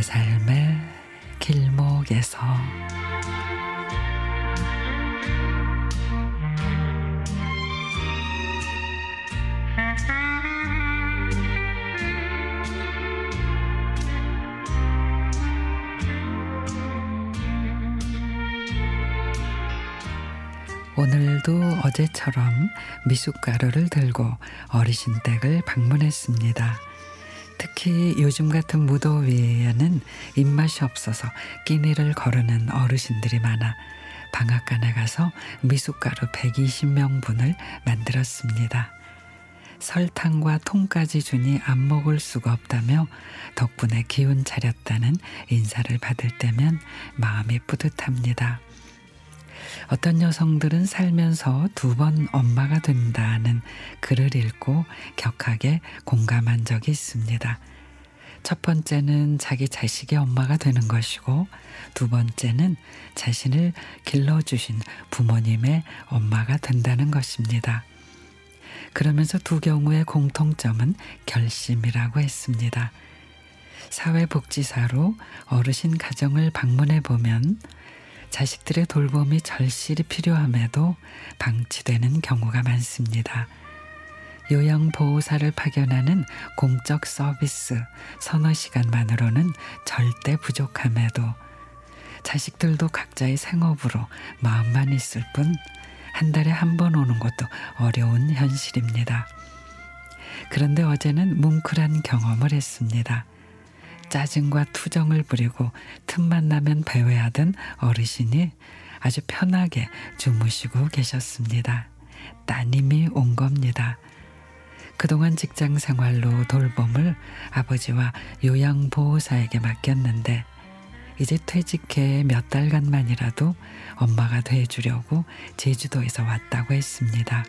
내 삶의 길목에서 오늘도 어제처럼 미숫가루를 들고 어르신 댁을 방문했습니다. 특히 요즘 같은 무더위에는 입맛이 없어서 끼니를 거르는 어르신들이 많아 방앗간에 가서 미숫가루 120명분을 만들었습니다. 설탕과 통까지 주니 안 먹을 수가 없다며 덕분에 기운 차렸다는 인사를 받을 때면 마음이 뿌듯합니다. 어떤 여성들은 살면서 두 번 엄마가 된다는 글을 읽고 격하게 공감한 적이 있습니다. 첫 번째는 자기 자식의 엄마가 되는 것이고 두 번째는 자신을 길러주신 부모님의 엄마가 된다는 것입니다. 그러면서 두 경우의 공통점은 결심이라고 했습니다. 사회복지사로 어르신 가정을 방문해 보면 자식들의 돌봄이 절실히 필요함에도 방치되는 경우가 많습니다. 요양보호사를 파견하는 공적 서비스 서너 시간만으로는 절대 부족함에도 자식들도 각자의 생업으로 마음만 있을 뿐 한 달에 한 번 오는 것도 어려운 현실입니다. 그런데 어제는 뭉클한 경험을 했습니다. 짜증과 투정을 부리고 틈만 나면 배회하던 어르신이 아주 편하게 주무시고 계셨습니다. 따님이 온 겁니다. 그동안 직장 생활로 돌봄을 아버지와 요양보호사에게 맡겼는데 이제 퇴직해 몇 달간만이라도 엄마가 돼주려고 제주도에서 왔다고 했습니다.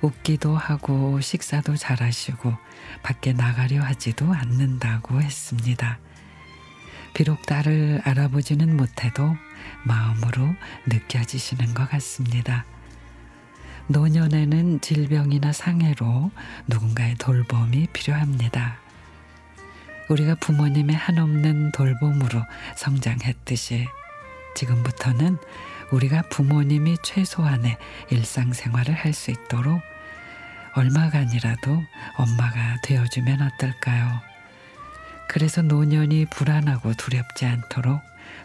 웃기도 하고 식사도 잘하시고 밖에 나가려 하지도 않는다고 했습니다. 비록 딸을 알아보지는 못해도 마음으로 느껴지시는 것 같습니다. 노년에는 질병이나 상해로 누군가의 돌봄이 필요합니다. 우리가 부모님의 한없는 돌봄으로 성장했듯이 지금부터는 우리가 부모님이 최소한의 일상생활을 할 수 있도록 얼마간이라도 엄마가 되어주면 어떨까요? 그래서 노년이 불안하고 두렵지 않도록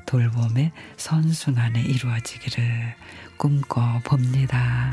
돌봄의 선순환에 이루어지기를 꿈꿔 봅니다.